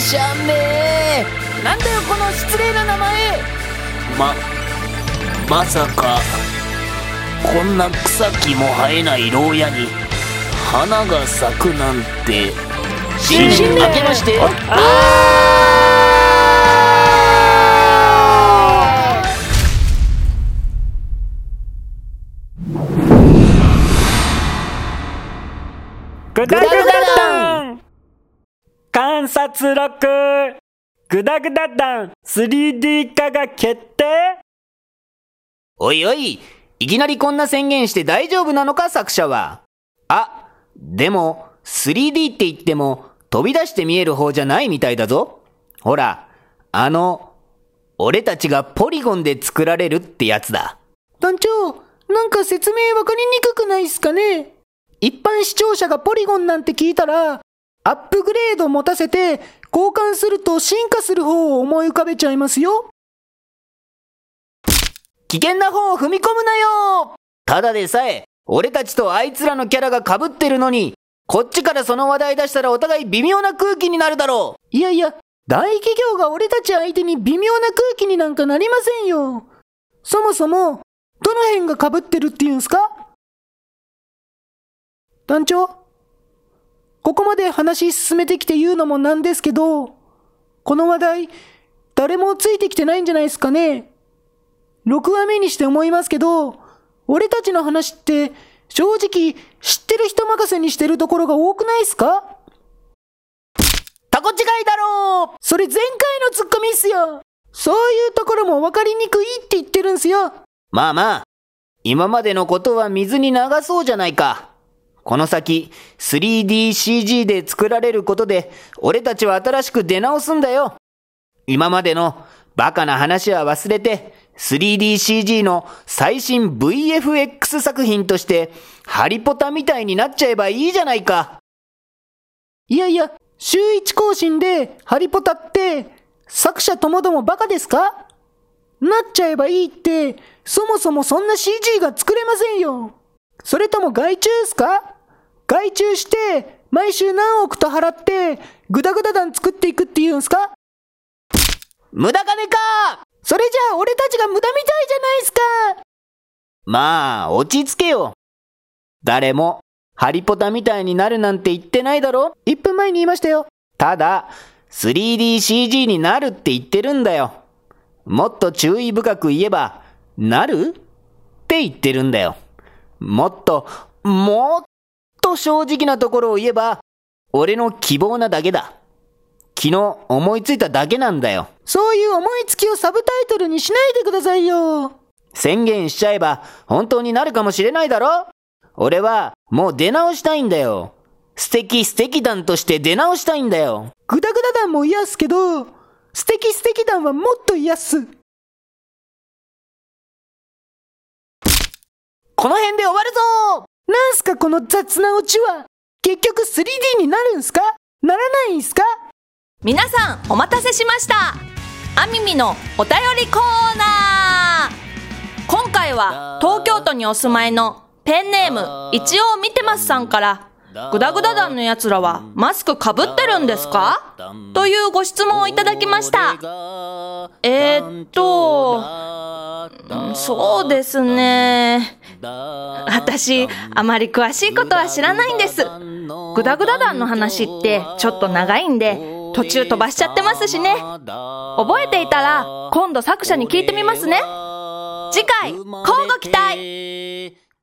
しゃねなんだよこの失礼な名前。ままさかこんな草木も生えない牢屋に花が咲くなんて。新年明けまして。グダグダダン観察録。グダグダダン 3D 化が決定。おいおい。いきなりこんな宣言して大丈夫なのか作者は。あでも 3D って言っても飛び出して見える方じゃないみたいだぞ。ほらあの俺たちがポリゴンで作られるってやつだ。団長なんか説明わかりにくくないっすかね？一般視聴者がポリゴンなんて聞いたら、アップグレード持たせて、交換すると進化する方を思い浮かべちゃいますよ。危険な方を踏み込むなよただでさえ、俺たちとあいつらのキャラが被ってるのに、こっちからその話題出したらお互い微妙な空気になるだろう。いやいや、大企業が俺たち相手に微妙な空気になんかなりませんよ。そもそも、どの辺が被ってるって言うんすか？団長？ここまで話進めてきて言うのもなんですけど、この話題、誰もついてきてないんじゃないですかね。6話目にして思いますけど、俺たちの話って、正直、知ってる人任せにしてるところが多くないっすか？タコ違いだろうそれ前回のツッコミっすよそういうところも分かりにくいって言ってるんすよまあまあ、今までのことは水に流そうじゃないか。この先、3DCG で作られることで、俺たちは新しく出直すんだよ。今までのバカな話は忘れて、3DCG の最新 VFX 作品として、ハリポタみたいになっちゃえばいいじゃないか。いやいや、週一更新でハリポタって、作者ともどもバカですか？なっちゃえばいいって、そもそもそんな CG が作れませんよ。それとも外注っすか？外注して、毎週何億と払って、グダグダ団作っていくって言うんすか？無駄金かそれじゃあ俺たちが無駄みたいじゃないっすかまあ、落ち着けよ。誰も、ハリポタみたいになるなんて言ってないだろ ?1 分前に言いましたよ。ただ、3DCG になるって言ってるんだよ。もっと注意深く言えば、なる？って言ってるんだよ。もっと、もっと正直なところを言えば、俺の希望なだけだ。昨日思いついただけなんだよ。そういう思いつきをサブタイトルにしないでくださいよ。宣言しちゃえば本当になるかもしれないだろ？俺はもう出直したいんだよ。素敵素敵団として出直したいんだよ。グダグダ団も嫌っすけど、素敵素敵団はもっと嫌っす。この辺で終わるぞ。なんすかこの雑なオチは？結局 3D になるんすか？ならないんすか？皆さんお待たせしました。アミミのお便りコーナー。今回は東京都にお住まいのペンネーム一応見てますさんからグダグダ団の奴らはマスクかぶってるんですか？というご質問をいただきました。えー、っと、そうですね。私、あまり詳しいことは知らないんです。グダグダ団の話ってちょっと長いんで、途中飛ばしちゃってますしね。覚えていたら、今度作者に聞いてみますね。次回、交互期待